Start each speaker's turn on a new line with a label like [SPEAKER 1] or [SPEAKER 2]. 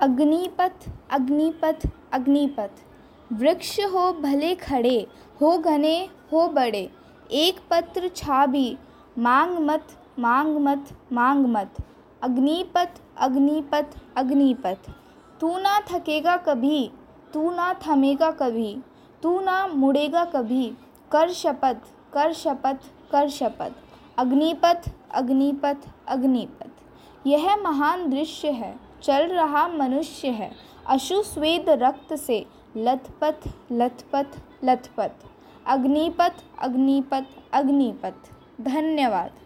[SPEAKER 1] अग्निपथ अग्निपथ अग्निपथ। वृक्ष हो भले खड़े, हो घने, हो बड़े। एक पत्र छाबी, मांग मत मांग मत मांग मत। अग्निपथ अग्निपथ अग्निपथ। तू ना थकेगा कभी, तू ना थमेगा कभी, तू ना मुड़ेगा कभी। कर शपथ कर शपथ कर शपथ। अग्निपथ अग्निपथ अग्निपथ। यह महान दृश्य है, चल रहा मनुष्य है। अशुस्वेद रक्त से, लथपथ लथपथ लथपथ। अग्निपथ अग्निपथ अग्निपथ। धन्यवाद।